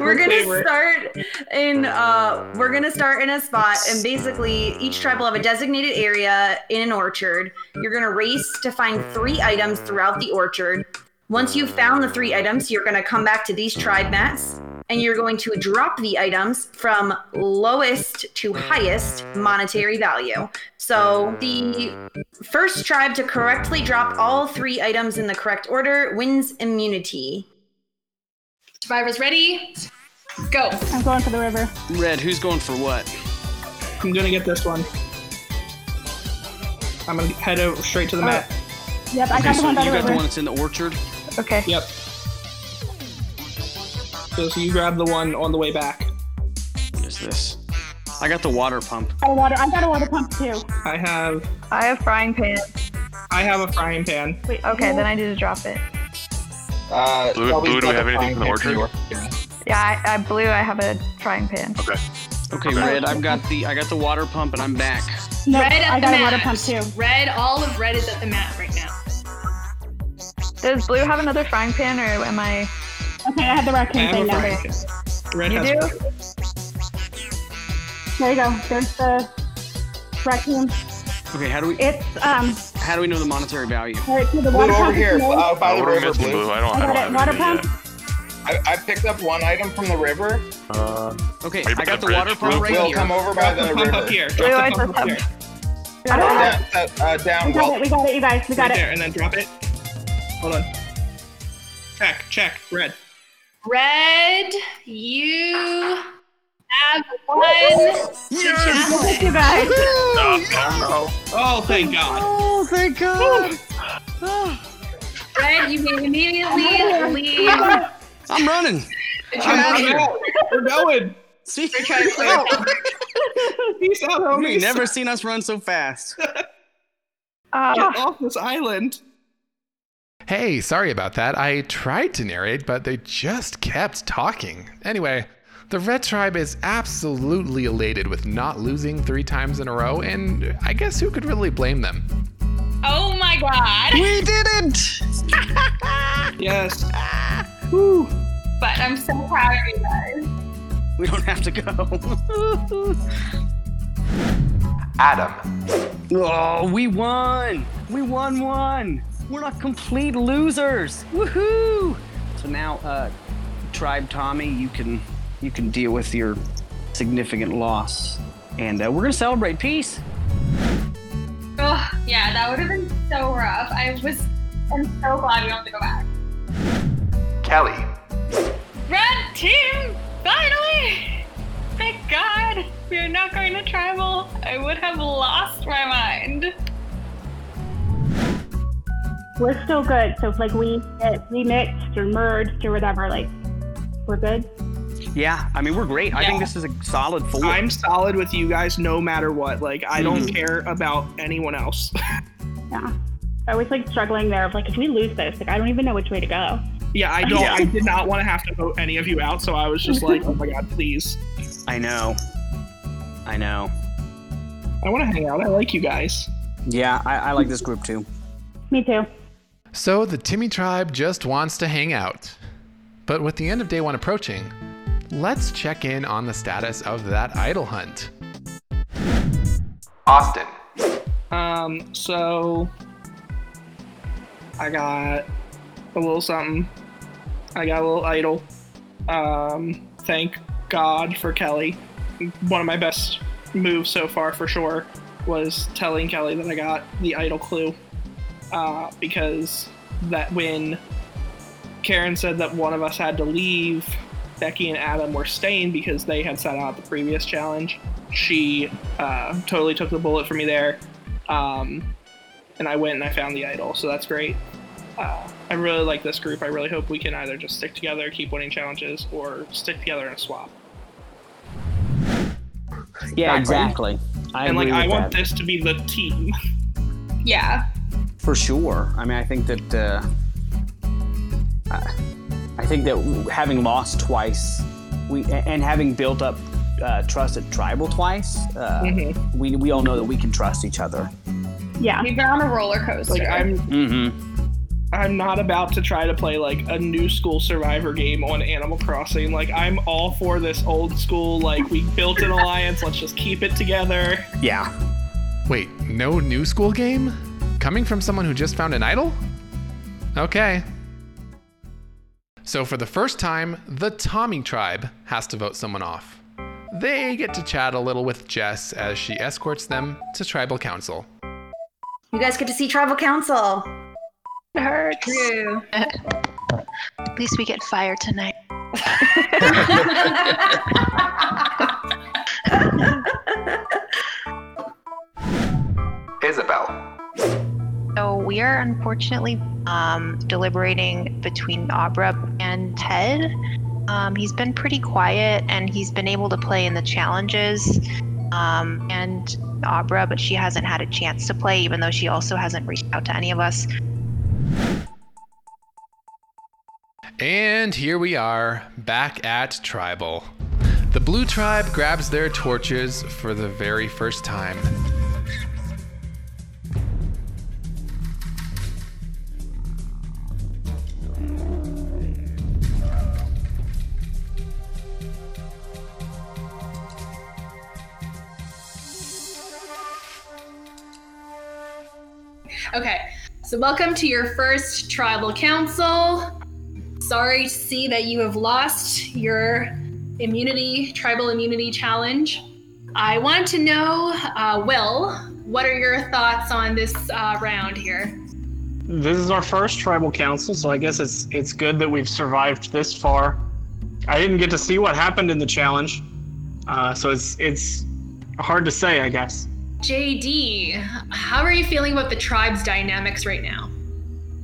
we're gonna favorite. start in uh we're gonna start in a spot and basically each tribe will have a designated area in an orchard you're gonna race to find three items throughout the orchard once you've found the three items you're gonna come back to these tribe mats and you're going to drop the items from lowest to highest monetary value so the first tribe to correctly drop all three items in the correct order wins immunity Survivors ready? Go. I'm going for the river. Red, who's going for what? I'm gonna get this one. I'm gonna head over straight to the oh. map. Yep, I Okay, got the so one by you got the one that's in the orchard. Okay. Yep. So, so you grab the one on the way back. What is this? I got the water pump. I got a water. I got a water pump too. I have I have frying pan. I have a frying pan. Wait, Okay, then I need to drop it. Uh, Blue, blue do we have anything from the frying orchard? pan Yeah, I, I blue. I have a frying pan. Okay. Okay, Red, I've got the I got the water pump and I'm back. No, red at I the got a mat. water pump too. Red, all of red is at the mat right now. Does blue have another frying pan, or am I? Okay, I have the I raccoon have thing a now. frying pan. Red You has do? There you go. There's the raccoon. Okay, how do we It's um. how do we know the monetary value? Right to the Blue water over pump. here, is made. uh, by the what are river, missing, Blue. Blue? I don't, I I don't it. have Water anything pump. yet. I, I picked up one item from the river. Uh, Okay, Maybe I got the the water bridge. pump Will, right Will here. come over by Drop the the pump river. up here. Drop I the pump just up have- here. We got it. Down, uh, down, We got Will. it. We got it. You guys. We got Right it. there, and then drop it. Hold on. Check, check, red. Red, you have won the challenge. You guys. oh, Oh, thank God. Oh, thank God. Red, you may immediately leave. I'm running. I'm, tribe. I'm out. We're going. See? Peace out, homies. You've never seen us run so fast. Get Ah, off this island. Hey, sorry about that. I tried to narrate, but they just kept talking. Anyway, the Red Tribe is absolutely elated with not losing three times in a row, and I guess who could really blame them? Oh my god. We did it! Yes. But I'm so proud of you guys. We don't have to go. Adam. oh, we won! We won one! We're not complete losers! Woohoo! So now, uh, Tribe Tommy, you can you can deal with your significant loss. and uh, we're gonna celebrate peace. Oh, yeah, that would have been so rough. I was, I'm so glad we don't have to go back. Kelly. Red team, finally! Thank God, we are not going to tribal. I would have lost my mind. We're still good. So if like we get remixed or merged or whatever, like we're good. Yeah, I mean we're great. I think this is a solid four. I'm solid with you guys no matter what. Like I don't Mhm. care about anyone else. Yeah. I was like struggling there of like if we lose this, like I don't even know which way to go. yeah, I don't. Yeah. I did not want to have to vote any of you out, so I was just like, oh my god, please. I know. I know. I want to hang out. I like you guys. Yeah, I, I like this group too. Me too. So the Timmy tribe just wants to hang out. But with the end of day one approaching, let's check in on the status of that idol hunt. Austin. Um, so I got a little something. I got a little idol. Um, thank God for Kelly. One of my best moves so far, for sure, was telling Kelly that I got the idol clue. Uh, because that when Karen said that one of us had to leave, Becky and Adam were staying because they had sat out the previous challenge. She uh, totally took the bullet for me there. Um, and I went and I found the idol, so that's great. Uh, I really like this group. I really hope we can either just stick together, keep winning challenges, or stick together in a swap. Yeah, exactly. I and like, I want that. this to be the team. Yeah. For sure. I mean, I think that uh, I- I think that having lost twice, we and having built up uh, trust at tribal twice, uh, Mhm. we we all know that we can trust each other. Yeah. We've been on a roller coaster. Like I'm, Mm-hmm. I'm not about to try to play like a new school Survivor game on Animal Crossing. Like I'm all for this old school. Like we built an alliance. Let's just keep it together. Yeah. Wait, no new school game? Coming from someone who just found an idol? Okay. So, for the first time, the Tommy tribe has to vote someone off. They get to chat a little with Jess as she escorts them to tribal council. You guys get to see tribal council. It hurts. True. At least we get fire tonight. Isabel. We are unfortunately um, deliberating between Abra and Ted. Um, he's been pretty quiet and he's been able to play in the challenges. Um, and Abra, but she hasn't had a chance to play, even though she also hasn't reached out to any of us. And here we are, back at Tribal. The Blue Tribe grabs their torches for the very first time. Okay, so welcome to your first tribal council. Sorry to see that you have lost your immunity, tribal immunity challenge. I want to know, uh, Will, what are your thoughts on this uh, round here? This is our first tribal council, so I guess it's it's good that we've survived this far. I didn't get to see what happened in the challenge, uh, so it's it's hard to say, I guess. JD, how are you feeling about the tribe's dynamics right now?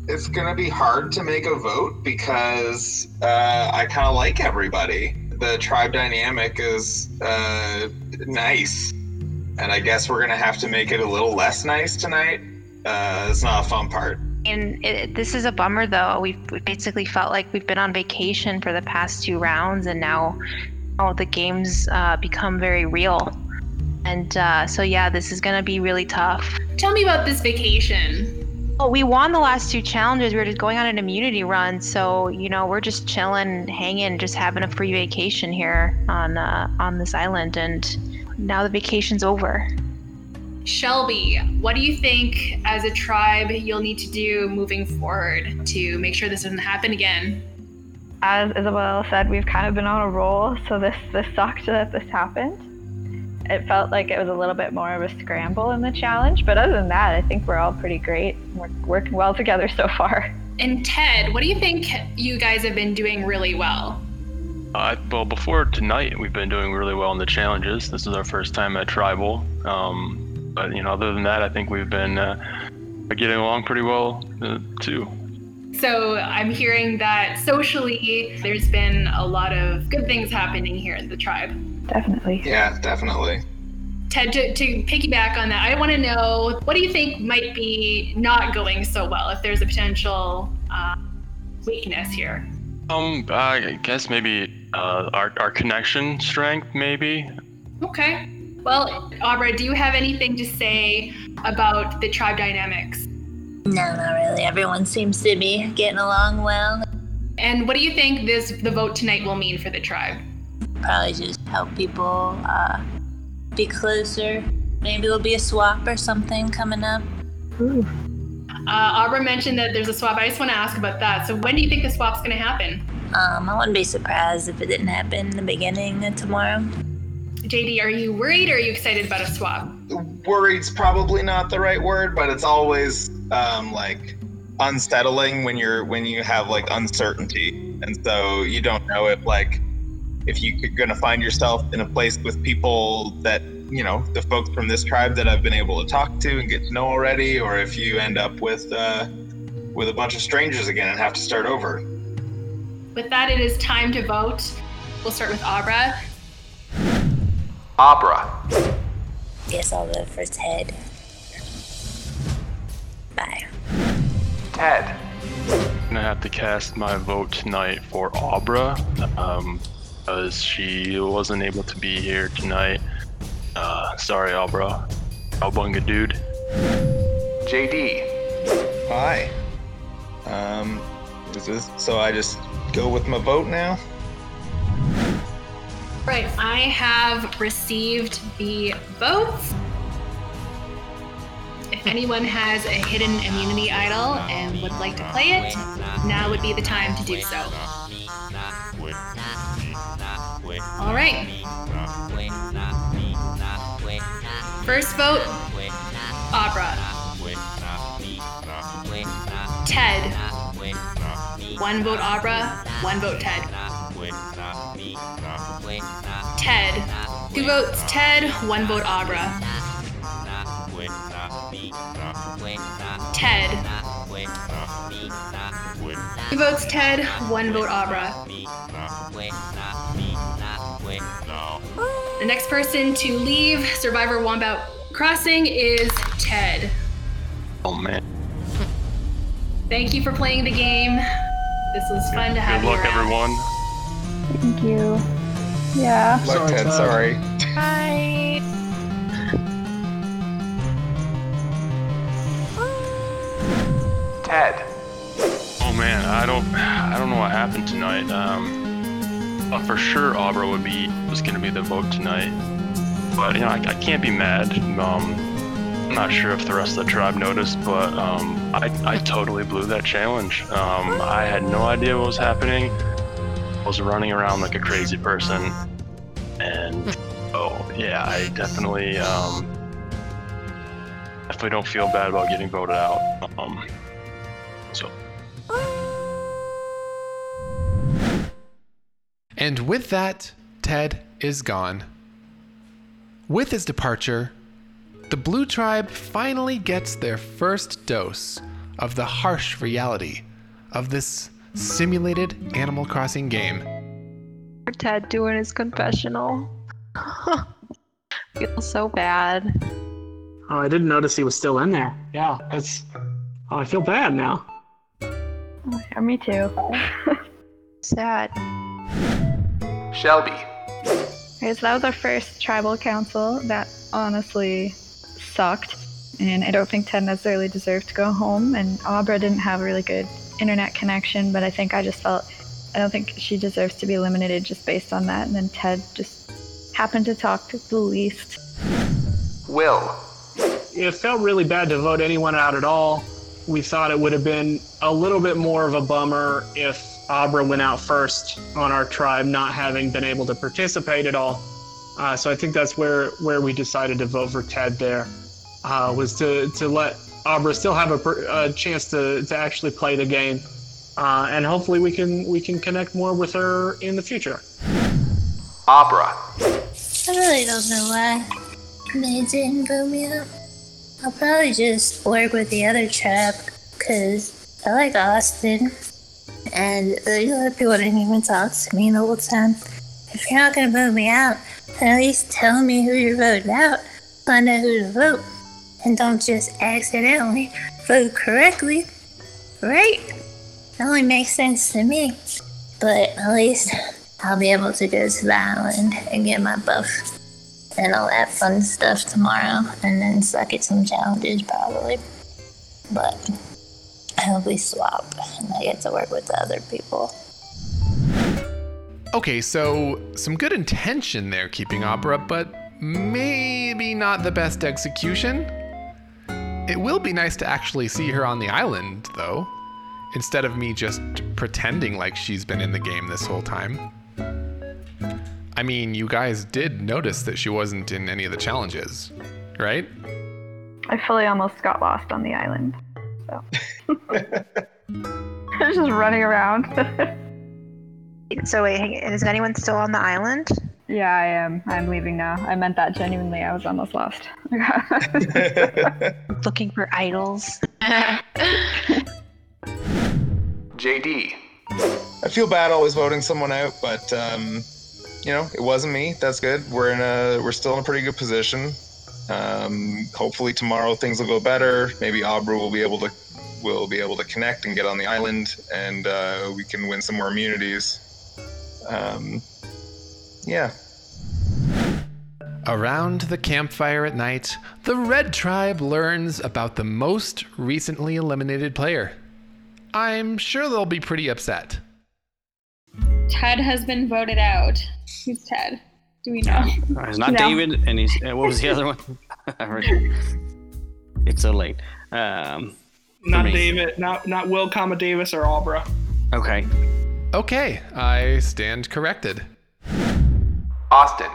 It's gonna be hard to make a vote because uh, I kind of like everybody. The tribe dynamic is uh, nice, and I guess we're gonna have to make it a little less nice tonight. Uh, it's not a fun part. And it, this is a bummer, though. We've, we basically felt like we've been on vacation for the past two rounds, and now, now the games uh, become very real. And uh, so, yeah, this is going to be really tough. Tell me about this vacation. Well, we won the last two challenges. We were just going on an immunity run, so you know we're just chilling, hanging, just having a free vacation here on uh, on this island. And now the vacation's over. Shelby, what do you think as a tribe you'll need to do moving forward to make sure this doesn't happen again? As Isabel said, we've kind of been on a roll, so this this sucked that this happened. It felt like it was a little bit more of a scramble in the challenge. But other than that, I think we're all pretty great. We're working well together so far. And Ted, what do you think you guys have been doing really well? Uh, well, before tonight, we've been doing really well in the challenges. This is our first time at Tribal. Um, but, you know, other than that, I think we've been uh, getting along pretty well, uh, too. So I'm hearing that socially, there's been a lot of good things happening here in the tribe. Definitely. Yeah, definitely. Ted, to, to piggyback on that, I want to know what do you think might be not going so well if there's a potential uh, weakness here? Um, I guess maybe uh, our, our connection strength, maybe. Okay. Well, Abra, do you have anything to say about the tribe dynamics? No, not really. Everyone seems to be getting along well. And what do you think this the vote tonight will mean for the tribe? Probably just help people uh, be closer. Maybe there'll be a swap or something coming up. Uh, Abra mentioned that there's a swap. I just want to ask about that. So when do you think the swap's going to happen? Um, I wouldn't be surprised if it didn't happen in the beginning of tomorrow. JD, are you worried or are you excited about a swap? Worried's probably not the right word, but it's always um, like unsettling when you're when you have like uncertainty, and so you don't know if like if you're gonna find yourself in a place with people that you know the folks from this tribe that I've been able to talk to and get to know already, or if you end up with uh, with a bunch of strangers again and have to start over. With that, it is time to vote. We'll start with Abra. Abra. Guess I'll vote for Ted. Bye. Ted. I'm gonna have to cast my vote tonight for Abra, um, because she wasn't able to be here tonight. Uh, sorry, Abra. Albunga dude. JD. Hi. Um, is this so? I just go with my vote now. Right, I have received the votes. If anyone has a hidden immunity idol and would like to play it, now would be the time to do so. All right. First vote, Abra. Ted. One vote Abra, one vote Ted. Ted. Two votes Ted, one vote Abra. Ted. Two votes Ted, one vote Abra. The next person to leave Survivor Wombat Crossing is Ted. Oh man. Thank you for playing the game. This was fun to have Good you luck, around. everyone. Thank you. Yeah. Look, Ted, sorry. Bye. Ted. Oh man, I don't, I don't know what happened tonight. Um, but for sure, Abra would be was gonna be the vote tonight. But you know, I, I can't be mad. Um, I'm not sure if the rest of the tribe noticed, but um, I, I totally blew that challenge. Um, I had no idea what was happening. I was running around like a crazy person, and oh yeah, I definitely um, definitely don't feel bad about getting voted out. Um, so And with that, Ted is gone. With his departure, the Blue Tribe finally gets their first dose of the harsh reality of this simulated Animal Crossing game. Ted doing his confessional. Feel so bad. Oh, I didn't notice he was still in there. Yeah, that's. Oh, I feel bad now. Yeah, me too. Sad. Shelby. Okay, so that was our first tribal council. That honestly sucked. And I don't think Ted necessarily deserved to go home. And Abra didn't have a really good internet connection, but I think I just felt I don't think she deserves to be eliminated just based on that. And then Ted just happened to talk the least. Will. It felt really bad to vote anyone out at all. We thought it would have been a little bit more of a bummer if Abra went out first on our tribe, not having been able to participate at all. Uh, so I think that's where where we decided to vote for Ted. There uh, was to to let Abra still have a, a chance to to actually play the game, uh, and hopefully we can we can connect more with her in the future. Abra. I really don't know why they didn't vote me up. I'll probably just work with the other tribe because I like Austin. And the other people didn't even talk to me the whole time. If you're not gonna vote me out, then at least tell me who you're voting out. I know who to vote. And don't just accidentally vote correctly. Right? That only makes sense to me. But at least I'll be able to go to the island and get my buff and all that fun stuff tomorrow, and then suck at some challenges probably. But we swap and I get to work with the other people. Okay, so some good intention there, keeping Abra, but maybe not the best execution. It will be nice to actually see her on the island, though, instead of me just pretending like she's been in the game this whole time. I mean, you guys did notice that she wasn't in any of the challenges, right? I fully almost got lost on the island. So. I was just running around. So wait, hang- is anyone still on the island? yeah, I am. I'm leaving now. I meant that genuinely. I was almost lost. Looking for idols. JD. I feel bad always voting someone out, but um, you know, it wasn't me. That's good. We're in a we're still in a pretty good position. Um, hopefully tomorrow things will go better. Maybe Abra will be able to will be able to connect and get on the island, and uh, we can win some more immunities. Um, yeah. Around the campfire at night, the Red Tribe learns about the most recently eliminated player. I'm sure they'll be pretty upset. Ted has been voted out. Who's Ted? Do we know? It's not No. David, and he's uh, what was the other one? It's so late. Um, Not. David, not not Will, comma Davis or Abra. Okay. Okay, I stand corrected. Austin.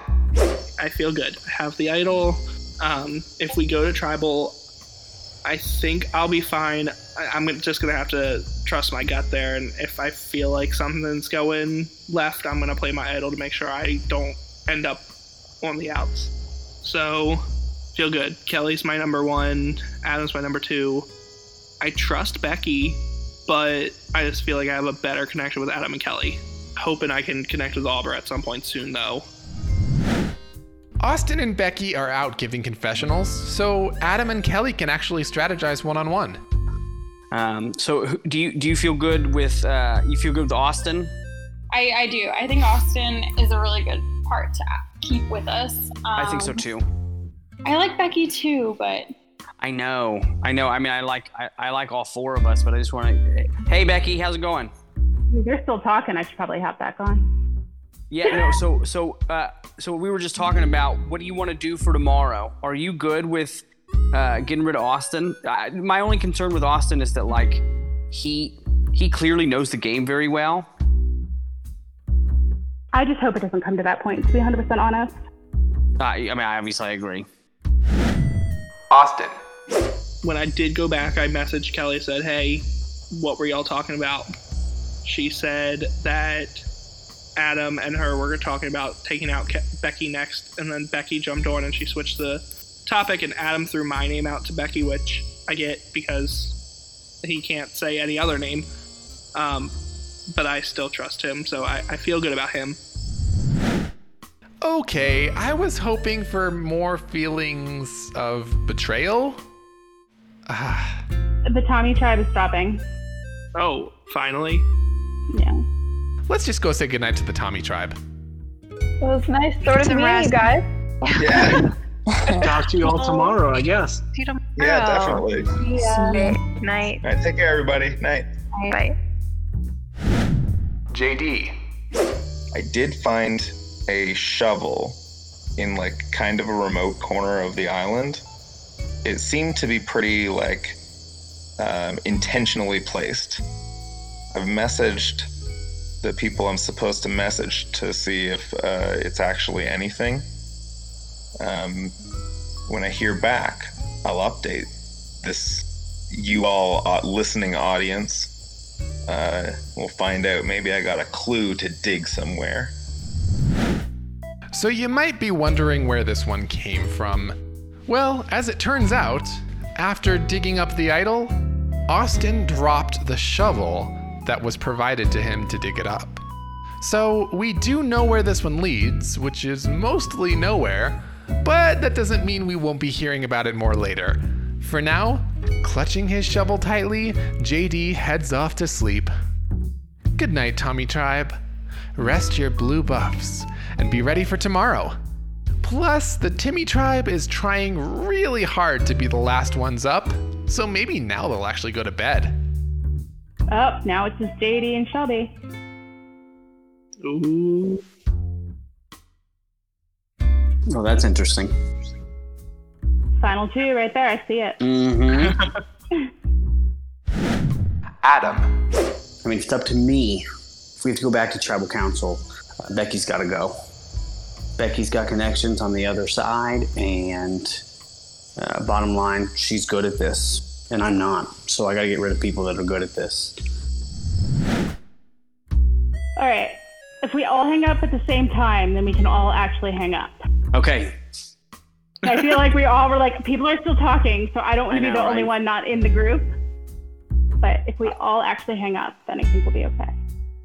I feel good. I have the idol. Um, if we go to tribal, I think I'll be fine. I, I'm just gonna have to trust my gut there, and if I feel like something's going left, I'm gonna play my idol to make sure I don't end up on the outs. So, feel good. Kelly's my number one. Adam's my number two. I trust Becky, but I just feel like I have a better connection with Adam and Kelly. Hoping I can connect with Aubrey at some point soon, though. Austin and Becky are out giving confessionals, so Adam and Kelly can actually strategize one on one. Um, so do you do you feel good with uh, you feel good with Austin? I, I do. I think Austin is a really good part to keep with us. Um, I think so too. I like Becky too, but I know, I know. I mean, I like I, I like all four of us, but I just want to. Hey, Becky, how's it going? You're still talking, I should probably hop back on. Yeah, no. So so uh, so we were just talking about what do you want to do for tomorrow? Are you good with uh, getting rid of Austin? I, my only concern with Austin is that like he he clearly knows the game very well. I just hope it doesn't come to that point, to be 100% honest. Uh, I mean, I obviously agree. Austin. when I did go back, I messaged Kelly said, "Hey, what were y'all talking about?" She said that Adam and her were talking about taking out Ke- Becky next, and then Becky jumped on and she switched the topic, and Adam threw my name out to Becky, which I get because he can't say any other name. Um, but I still trust him, so I, I feel good about him. Okay, I was hoping for more feelings of betrayal. Ah, The Tommy tribe is stopping. Oh, finally. Yeah. let's just go say goodnight to the Tommy tribe. It was nice sort of The meeting you guys. Yeah. Talk to you all tomorrow, I guess. See you tomorrow. Yeah, definitely. Yeah. Night. All right, take care, everybody. Night. Bye. JD. I did find a shovel in like kind of a remote corner of the island. It seemed to be pretty like um, intentionally placed. I've messaged the people I'm supposed to message to see if uh, it's actually anything. Um, when I hear back, I'll update this you all uh, listening audience. Uh, we'll find out. Maybe I got a clue to dig somewhere. So you might be wondering where this one came from. Well, as it turns out, after digging up the idol, Austin dropped the shovel that was provided to him to dig it up. So we do know where this one leads, which is mostly nowhere, but that doesn't mean we won't be hearing about it more later. For now, clutching his shovel tightly, JD heads off to sleep. Good night, Tommy Tribe. Rest your blue buffs and be ready for tomorrow. Plus, the Timmy tribe is trying really hard to be the last ones up, so maybe now they'll actually go to bed. Oh, now it's just JD and Shelby. Ooh. Oh, that's interesting. Final two right there. I see it. Mm-hmm. Adam. I mean, it's up to me. If we have to go back to tribal council, uh, Becky's got to go. Becky's got connections on the other side, and uh, bottom line, she's good at this, and I'm not. So I got to get rid of people that are good at this. All right. If we all hang up at the same time, then we can all actually hang up. Okay. I feel like we all were like, people are still talking, so I don't want to be know, the only one not in the group. But if we all actually hang up, then I think we'll be okay.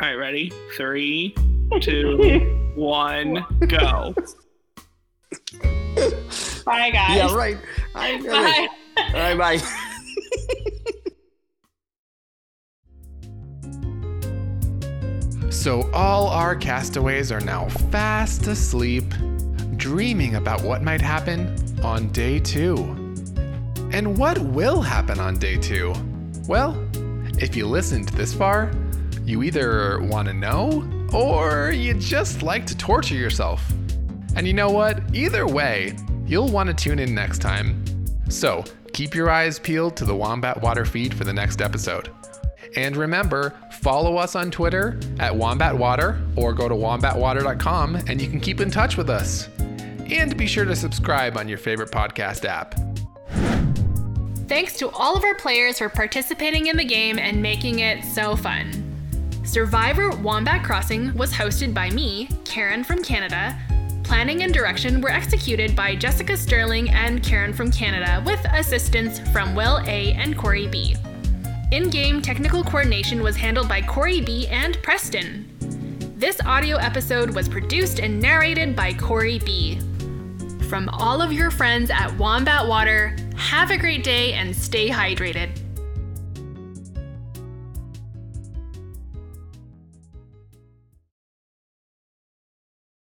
All right, ready? Three, two, one, go. Bye, guys. Yeah, right. I, Bye. All right, bye. So all our castaways are now fast asleep, dreaming about what might happen on day two. And what will happen on day two? Well, if you listened this far, you either want to know or you just like to torture yourself. And you know what? Either way, you'll want to tune in next time. So keep your eyes peeled to the Wombat Water feed for the next episode. And remember, follow us on Twitter at Wombat Water or go to wombatwater.com and you can keep in touch with us. And be sure to subscribe on your favorite podcast app. Thanks to all of our players for participating in the game and making it so fun. Survivor Wombat Crossing was hosted by me, Karen from Canada. Planning and direction were executed by Jessica Sterling and Karen from Canada with assistance from Will A and Corey B. In game technical coordination was handled by Corey B and Preston. This audio episode was produced and narrated by Corey B. From all of your friends at Wombat Water, have a great day and stay hydrated.